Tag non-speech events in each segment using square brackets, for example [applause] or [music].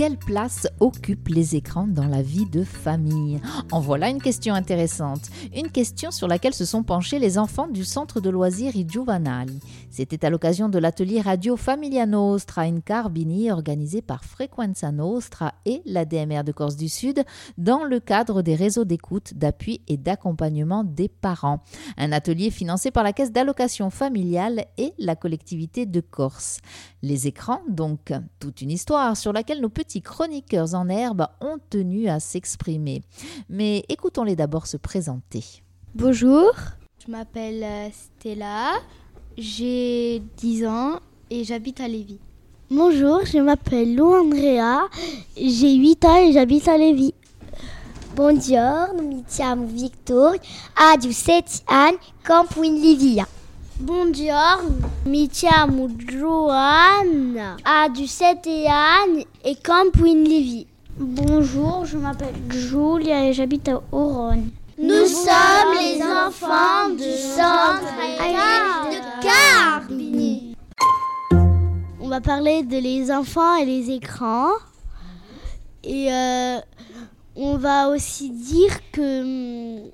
Quelle place occupent les écrans dans la vie de famille? En voilà une question intéressante. Une question sur laquelle se sont penchés les enfants du centre de loisirs I. C'était à l'occasion de l'atelier Radio Familia Nostra in Carbini organisé par Frequenza Nostra et la DMR de Corse du Sud dans le cadre des réseaux d'écoute, d'appui et d'accompagnement des parents. Un atelier financé par la Caisse d'allocation familiale et la collectivité de Corse. Les écrans, donc, toute une histoire sur laquelle nos petits chroniqueurs en herbe ont tenu à s'exprimer. Mais écoutons-les d'abord se présenter. Bonjour, je m'appelle euh, Stella, j'ai 10 ans et j'habite à Lévis. Bonjour, je m'appelle Lou Andrea, j'ai 8 ans et j'habite à Lévis. Bonjour, mi chiamo Victor, ho 7 anni, campo in Livia. Bonjour, mi chiamo Joanna, ho 7 anni et campo in. Bonjour, je m'appelle Julia et j'habite à Oron. Nous sommes les enfants du centre de Carbini. On va parler de les enfants et les écrans. Et euh, on va aussi dire que hum,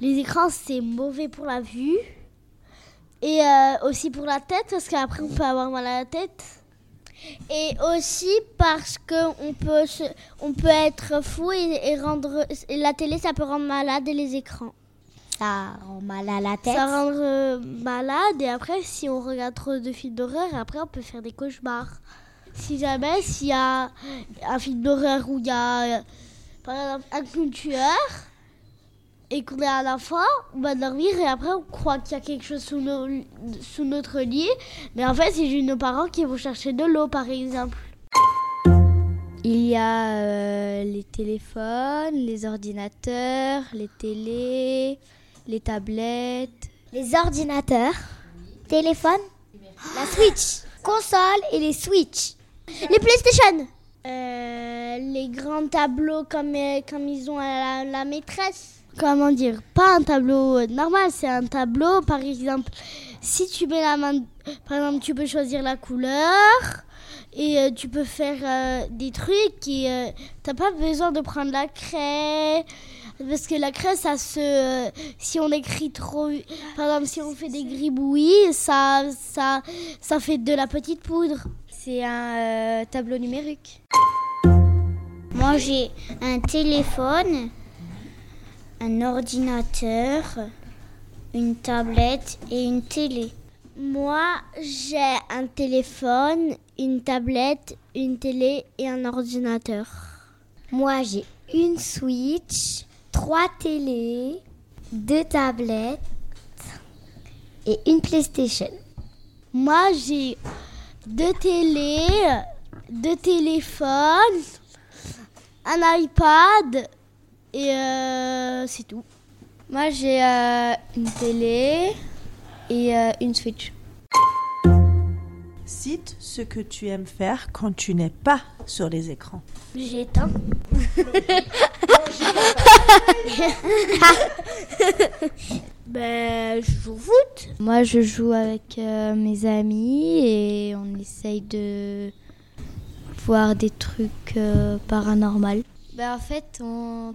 les écrans, c'est mauvais pour la vue. Et euh, aussi pour la tête, parce qu'après, on peut avoir mal à la tête. Et aussi parce qu'on peut, on peut être fou et, rendre. la télé, ça peut rendre malade et les écrans. Ça rend mal à la tête. Ça rend euh, malade et après, si on regarde trop de films d'horreur, après, on peut faire des cauchemars. Si jamais, s'il y a un film d'horreur où il y a, euh, par exemple, un clown tueur, et qu'on est à la fin, on va dormir et après on croit qu'il y a quelque chose sous, sous notre lit. Mais en fait, c'est juste nos parents qui vont chercher de l'eau, par exemple. Il y a euh, les téléphones, les ordinateurs, les télés, les tablettes. Les ordinateurs, téléphones, la Switch, [gasps] console et les Switch. Les PlayStation. Euh, les grands tableaux comme, euh, ils ont à la maîtresse comment dire, pas un tableau euh, normal, c'est un tableau, par exemple, si tu mets la main, par exemple, tu peux choisir la couleur et tu peux faire des trucs et t'as pas besoin de prendre la craie. Parce que la craie, ça se. si on écrit trop. Par exemple, si on fait des gribouillis, ça, ça, ça fait de la petite poudre. C'est un tableau numérique. Moi, j'ai un téléphone un ordinateur, une tablette et une télé. Moi, j'ai un téléphone, une tablette, une télé et un ordinateur. Moi, j'ai une Switch, trois télés, deux tablettes et une PlayStation. Moi, j'ai deux télés, deux téléphones, un iPad et euh, c'est tout. Moi, j'ai euh, une télé et euh, une Switch. Cite ce que tu aimes faire quand tu n'es pas sur les écrans. J'éteins. [laughs] [laughs] ben, je joue au foot. Moi, je joue avec mes amis et on essaye de voir des trucs paranormaux. Ben, en fait, on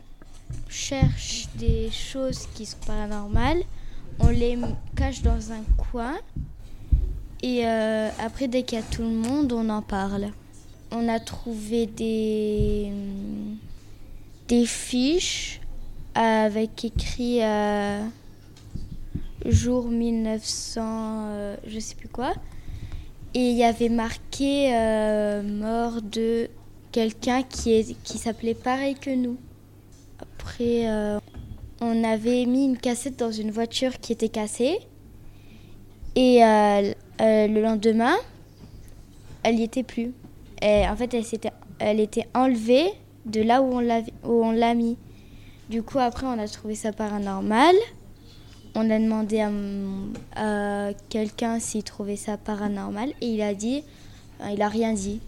cherche des choses qui sont paranormales, on les cache dans un coin et euh, après dès qu'il y a tout le monde, on en parle. On a trouvé des, des fiches avec écrit euh, jour 1900, euh, je sais plus quoi. Et il y avait marqué mort de quelqu'un qui, qui s'appelait pareil que nous. Après, euh, on avait mis une cassette dans une voiture qui était cassée. Et euh, euh, le lendemain, elle n'y était plus. En fait, elle, était, elle était enlevée de là où on l'a mis. Du coup, après, on a trouvé ça paranormal. On a demandé à, quelqu'un s'il trouvait ça paranormal et il a dit, il a rien dit.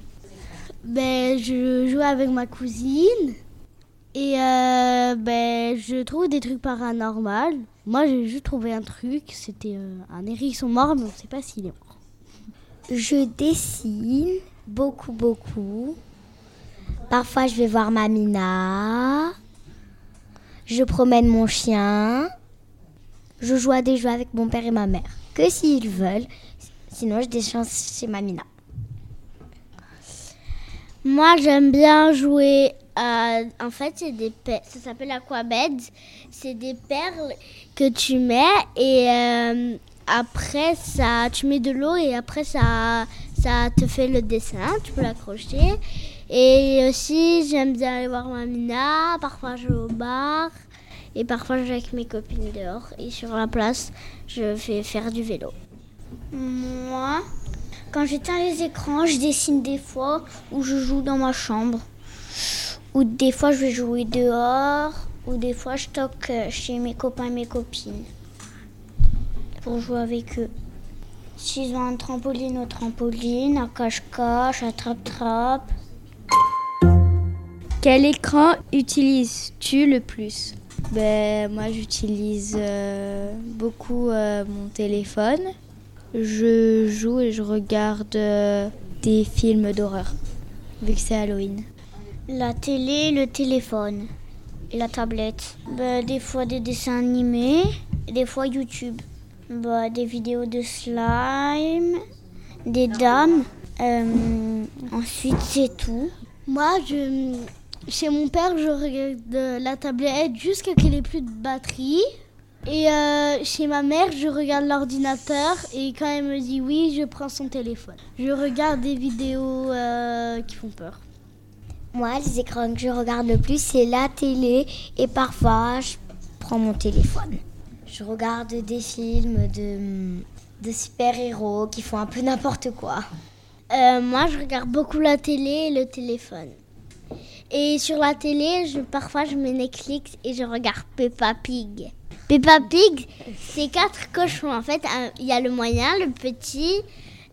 Ben, je jouais avec ma cousine et euh, ben, je trouve des trucs paranormaux. Moi, j'ai juste trouvé un truc. C'était euh, un hérisson mort, mais on ne sait pas s'il est mort. Je dessine beaucoup, beaucoup. Parfois, je vais voir Mamina. Je promène mon chien. Je joue à des jeux avec mon père et ma mère. Que s'ils veulent. Sinon, je descends chez Mamina. Moi, j'aime bien jouer. à... en fait, c'est des pe- ça s'appelle aquabeds. C'est des perles que tu mets et euh, après ça, tu mets de l'eau et après ça, ça te fait le dessin. Tu peux l'accrocher. Et aussi, j'aime bien aller voir Mamina. Parfois, je vais au bar et parfois, je vais avec mes copines dehors. Et sur la place, je vais faire du vélo. Moi, quand j'éteins les écrans, je dessine des fois ou je joue dans ma chambre. Ou des fois, je vais jouer dehors. Ou des fois, je toque euh, chez mes copains et mes copines pour jouer avec eux. S'ils ont un trampoline au trampoline, un cache-cache, un trap-trap. Quel écran utilises-tu le plus? Ben moi j'utilise euh, beaucoup euh, mon téléphone. Je joue et je regarde euh, des films d'horreur vu que c'est Halloween. La télé, le téléphone et la tablette. Bah, des fois des dessins animés, des fois YouTube. Bah, des vidéos de slime, des dames. Ensuite, c'est tout. Moi, je, chez mon père, je regarde la tablette jusqu'à qu'il ait plus de batterie. Et euh, chez ma mère, je regarde l'ordinateur et quand elle me dit oui, je prends son téléphone. Je regarde des vidéos euh, qui font peur. Moi, les écrans que je regarde le plus, c'est la télé et parfois, je prends mon téléphone. Je regarde des films de, de super-héros qui font un peu n'importe quoi. Euh, moi, je regarde beaucoup la télé et le téléphone. Et sur la télé, je, parfois, je mets Netflix et je regarde Peppa Pig. Peppa Pig, c'est quatre cochons. En fait, un- il y a le moyen, le petit,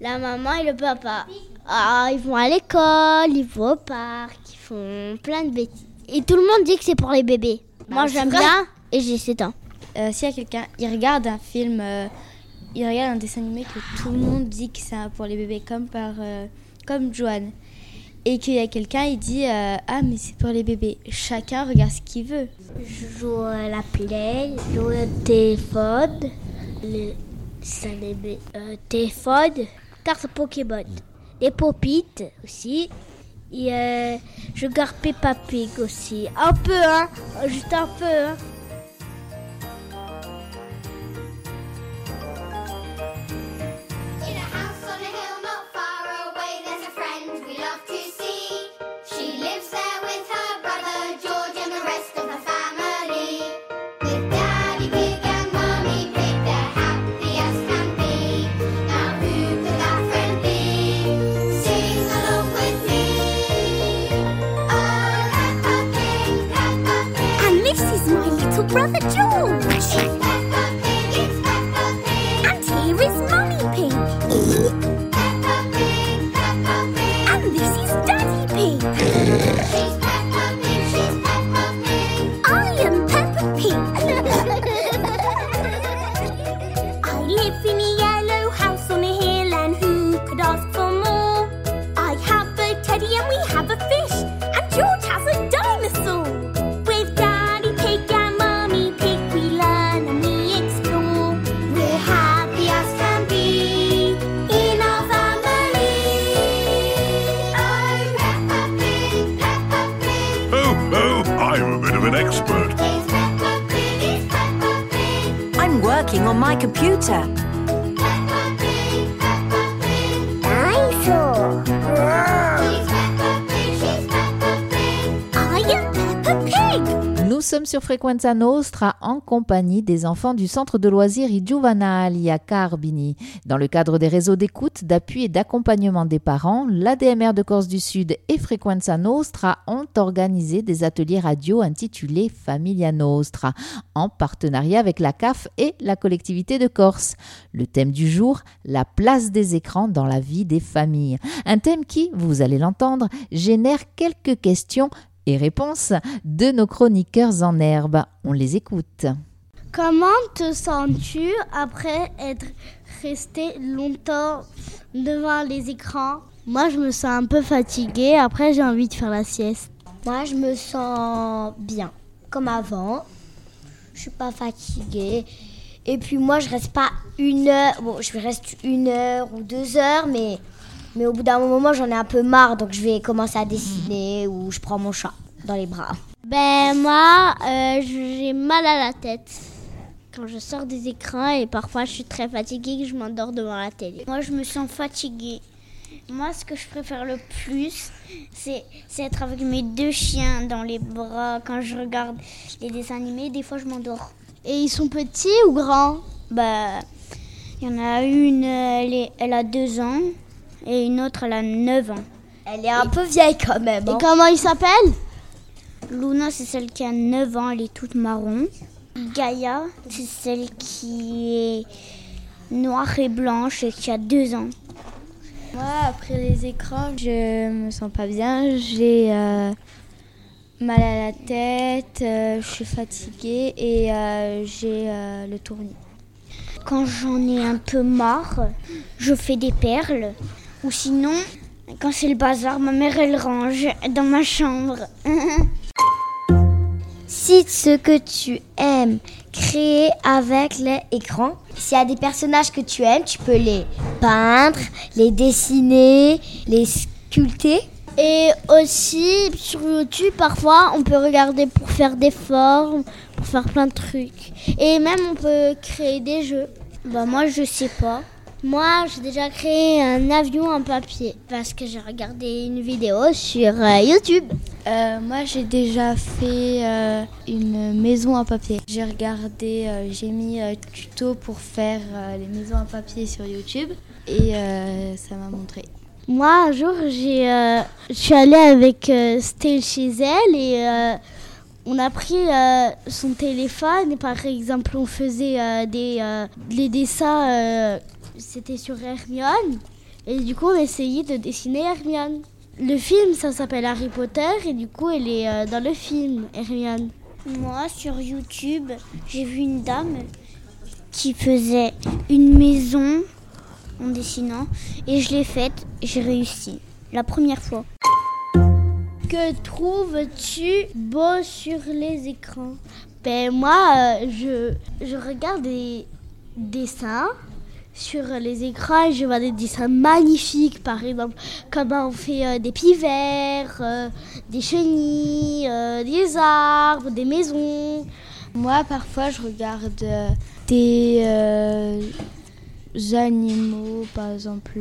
la maman et le papa. Ah, ils vont à l'école, ils vont au parc, ils font plein de bêtises. Et tout le monde dit que c'est pour les bébés. Moi, j'aime bien et j'ai 7 ans. Euh, S'il y a quelqu'un, il regarde un film, euh, il regarde un dessin animé que tout le monde dit que c'est pour les bébés, comme par euh, comme Joanne, et qu'il y a quelqu'un, il dit euh, ah mais c'est pour les bébés. Chacun regarde ce qu'il veut. Je joue à la play, je joue au téléphone, le bé- euh, téléphone, carte Pokémon, les popites aussi. Et euh, je garde Peppa Pig aussi. Un peu, hein, juste un peu, hein. Brother George. My computer. Sur Frequenza Nostra en compagnie des enfants du centre de loisirs I à Carbini. Dans le cadre des réseaux d'écoute, d'appui et d'accompagnement des parents, l'ADMR de Corse du Sud et Frequenza Nostra ont organisé des ateliers radio intitulés Familia Nostra, en partenariat avec la CAF et la collectivité de Corse. Le thème du jour, la place des écrans dans la vie des familles. Un thème qui, vous allez l'entendre, génère quelques questions et réponses de nos chroniqueurs en herbe. On les écoute. Comment te sens-tu après être rester longtemps devant les écrans? Moi, je me sens un peu fatiguée. Après, j'ai envie de faire la sieste. Moi, je me sens bien, comme avant. Je suis pas fatiguée. Et puis moi, je reste pas une heure. Bon, je reste une heure ou deux heures, mais, mais au bout d'un moment, j'en ai un peu marre. Donc, je vais commencer à dessiner ou je prends mon chat dans les bras. Ben moi, euh, j'ai mal à la tête quand je sors des écrans et parfois je suis très fatiguée et je m'endors devant la télé. Moi, je me sens fatiguée. Moi, ce que je préfère le plus, c'est c'est être avec mes deux chiens dans les bras quand je regarde les dessins animés. Des fois, je m'endors. Et ils sont petits ou grands? Bah, il y en a une, elle, est- elle a deux ans et une autre, elle a neuf ans. Elle est un peu vieille quand même. Et hein. comment ils s'appellent Luna, c'est celle qui a 9 ans, elle est toute marron. Gaïa, c'est celle qui est noire et blanche et qui a 2 ans. Moi, après les écrans, je me sens pas bien. J'ai euh, mal à la tête, euh, je suis fatiguée et euh, j'ai euh, le tournis. Quand j'en ai un peu marre, je fais des perles. Ou sinon, quand c'est le bazar, ma mère, elle range dans ma chambre. [laughs] Cite ce que tu aimes créer avec l'écran. S'il y a des personnages que tu aimes, tu peux les peindre, les dessiner, les sculpter. Et aussi sur YouTube, parfois, on peut regarder pour faire des formes, pour faire plein de trucs. Et même, on peut créer des jeux. Bah moi, je sais pas. Moi, j'ai déjà créé un avion en papier parce que j'ai regardé une vidéo sur euh, YouTube. Euh, moi, j'ai déjà fait euh, une maison en papier. J'ai regardé, j'ai mis tuto pour faire les maisons en papier sur YouTube et ça m'a montré. Moi, un jour, je suis allée avec Stella chez elle et on a pris euh, son téléphone. Et par exemple, on faisait euh, des, euh, les dessins, c'était sur Hermione. Et du coup, on essayait de dessiner Hermione. Le film, ça s'appelle Harry Potter et du coup, elle est euh, dans le film, Hermione. Moi, sur YouTube, j'ai vu une dame qui faisait une maison en dessinant et je l'ai faite, j'ai réussi. La première fois. Que trouves-tu beau sur les écrans? Ben moi, euh, je, je regarde des dessins sur les écrans je vois des dessins magnifiques, par exemple, comment on fait euh, des pivers, euh, des chenilles, euh, des arbres, des maisons. Moi, parfois, je regarde des animaux, par exemple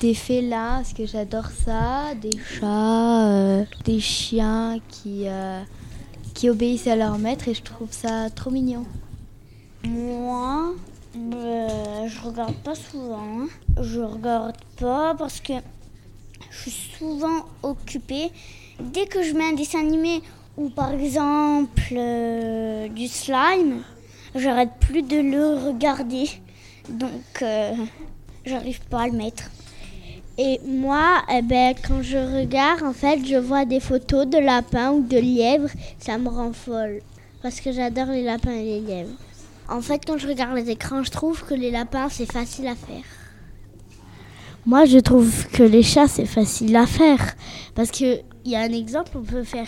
des félins, parce que j'adore ça, des chats, des chiens qui, qui obéissent à leur maître et je trouve ça trop mignon. Moi, bah, je regarde pas souvent. Je regarde pas parce que je suis souvent occupée. Dès que je mets un dessin animé ou par exemple euh, du slime, j'arrête plus de le regarder. Donc, euh, j'arrive pas à le mettre. Et moi, eh ben, quand je regarde, en fait, je vois des photos de lapins ou de lièvres. Ça me rend folle. Parce que j'adore les lapins et les lièvres. En fait, quand je regarde les écrans, je trouve que les lapins, c'est facile à faire. Moi, je trouve que les chats, c'est facile à faire. Parce qu'il y a un exemple, on peut faire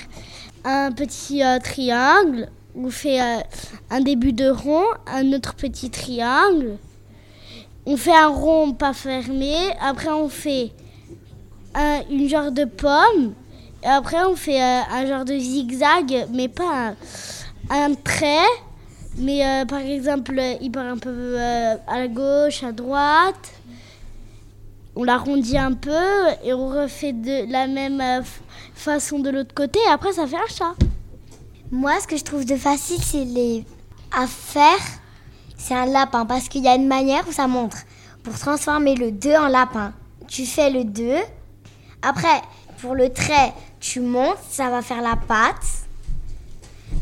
un petit euh, triangle, on fait euh, un début de rond, un autre petit triangle. On fait un rond pas fermé, après on fait un, une genre de pomme, et après on fait euh, un genre de zigzag, mais pas un, un trait, mais euh, par exemple, il part un peu euh, à gauche, à droite on l'arrondit un peu et on refait de la même euh, façon de l'autre côté et après ça fait un chat. Moi, ce que je trouve de facile, c'est les à faire. C'est un lapin parce qu'il y a une manière où ça montre pour transformer le 2 en lapin. Tu fais le 2. Après, pour le trait, tu montes, ça va faire la patte.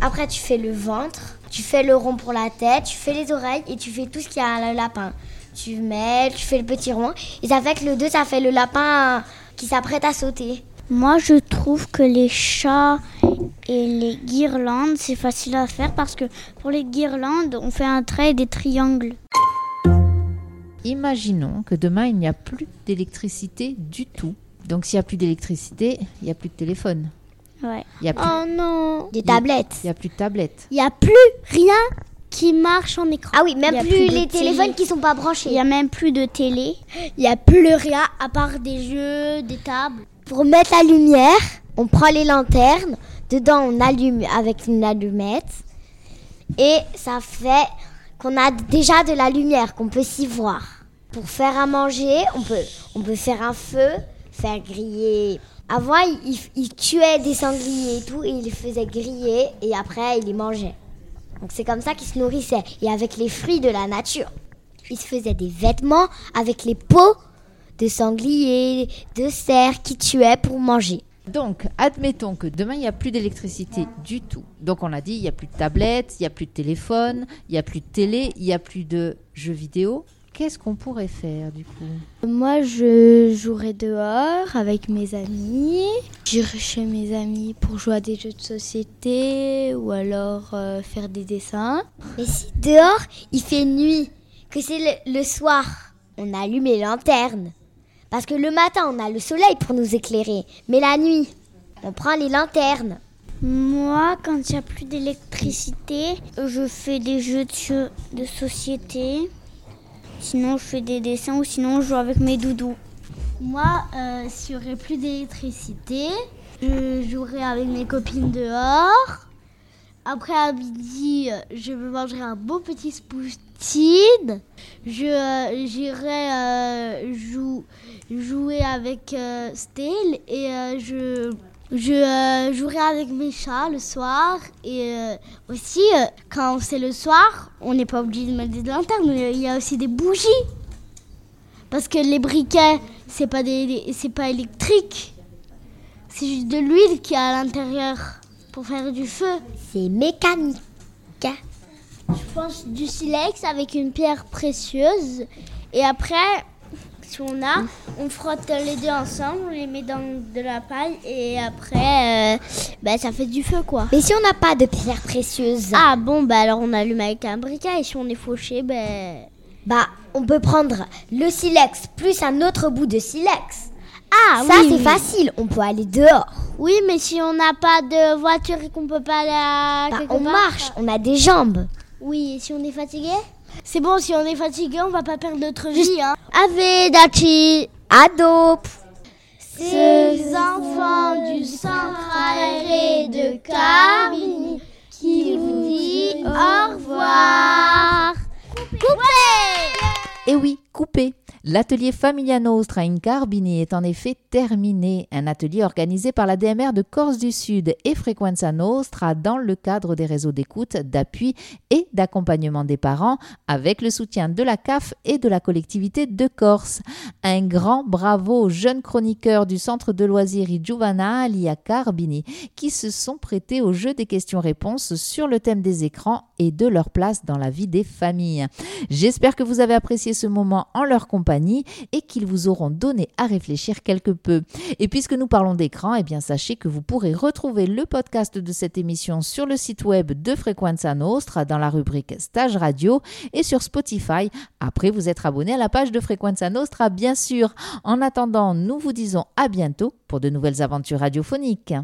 Après, tu fais le ventre. Tu fais le rond pour la tête. Tu fais les oreilles et tu fais tout ce qu'il y a à le lapin. Tu mets, tu fais le petit rond. Et ça fait que le 2, ça fait le lapin qui s'apprête à sauter. Moi, je trouve que les chats et les guirlandes, c'est facile à faire parce que pour les guirlandes, on fait un trait et des triangles. imaginons que demain il n'y a plus d'électricité du tout. Donc s'il n'y a plus d'électricité, il n'y a plus de téléphone. Ouais. Il n'y a, plus- Oh non. Des tablettes. il y a plus de tablette. Il n'y a plus rien qui marche en écran. Ah oui, même Il y plus, les téléphones télé. qui sont pas Il branchés. n'y a même plus de télé. Il n'y a plus rien à part des jeux, des tables. Pour mettre la lumière, on prend les lanternes, dedans on allume avec une allumette et ça fait qu'on a déjà de la lumière, qu'on peut s'y voir. Pour faire à manger, on peut, on peut faire un feu, faire griller. Avant, il, tuait des sangliers et tout, et il les faisait griller, et après, il les mangeait. Donc c'est comme ça qu'il se nourrissait, et avec les fruits de la nature. Il se faisait des vêtements avec les peaux de sangliers, de cerfs qui tuaient pour manger. Donc, admettons que demain, il n'y a plus d'électricité du tout. Donc, on a dit, il n'y a plus de tablette, il n'y a plus de téléphone, il n'y a plus de télé, il n'y a plus de jeux vidéo. Qu'est-ce qu'on pourrait faire du coup Moi, je jouerai dehors avec mes amis. J'irai chez mes amis pour jouer à des jeux de société ou alors euh, faire des dessins. Mais si dehors il fait nuit, que c'est le, le soir, on allume les lanternes. Parce que le matin on a le soleil pour nous éclairer, mais la nuit, on prend les lanternes. Moi, quand il n'y a plus d'électricité, je fais des jeux de société. Sinon, je fais des dessins ou sinon, je joue avec mes doudous. Moi, euh, s'il n'y plus d'électricité, je jouerais avec mes copines dehors. Après, à midi, je me mangerai un beau petit spoutine. Je, euh, j'irai euh, jou- jouer avec euh, Stella et euh, je, je euh, jouerai avec mes chats le soir. Et euh, aussi, euh, quand c'est le soir, on n'est pas obligé de mettre des lanternes, mais il y a aussi des bougies. Parce que les briquets, c'est pas des, c'est pas électrique. C'est juste de l'huile qui est à l'intérieur pour faire du feu. C'est mécanique. Je pense du silex avec une pierre précieuse. Et après, si on a, on frotte les deux ensemble, on les met dans de la paille et après, euh, ben, ça fait du feu quoi. Mais si on n'a pas de pierre précieuse, Ah bon, bah alors on allume avec un briquet et si on est fauché, ben. bah on peut prendre le silex plus un autre bout de silex. Ah Ça oui, c'est oui. facile, on peut aller dehors. Oui, mais si on n'a pas de voiture et qu'on peut pas aller à. Bah, on part, marche, on a des jambes. Oui, et si on est fatigué? C'est bon, si on est fatigué, on va pas perdre notre vie. Hein. Avedachi Ado. Ces enfants du centre aéré de Carmini qui vous dit au revoir. Eh oui, coupé. L'atelier Familia Nostra in Carbini est en effet terminé. Un atelier organisé par la DMR de Corse du Sud et Frequenza Nostra dans le cadre des réseaux d'écoute, d'appui et d'accompagnement des parents avec le soutien de la CAF et de la collectivité de Corse. Un grand bravo aux jeunes chroniqueurs du centre de loisirs I Giovanali à Carbini qui se sont prêtés au jeu des questions-réponses sur le thème des écrans et de leur place dans la vie des familles. J'espère que vous avez apprécié ce moment en leur et qu'ils vous auront donné à réfléchir quelque peu. Et puisque nous parlons d'écran, eh bien sachez que vous pourrez retrouver le podcast de cette émission sur le site web de Frequenza Nostra dans la rubrique Stage Radio et sur Spotify après vous être abonné à la page de Frequenza Nostra bien sûr. En attendant, nous vous disons à bientôt pour de nouvelles aventures radiophoniques.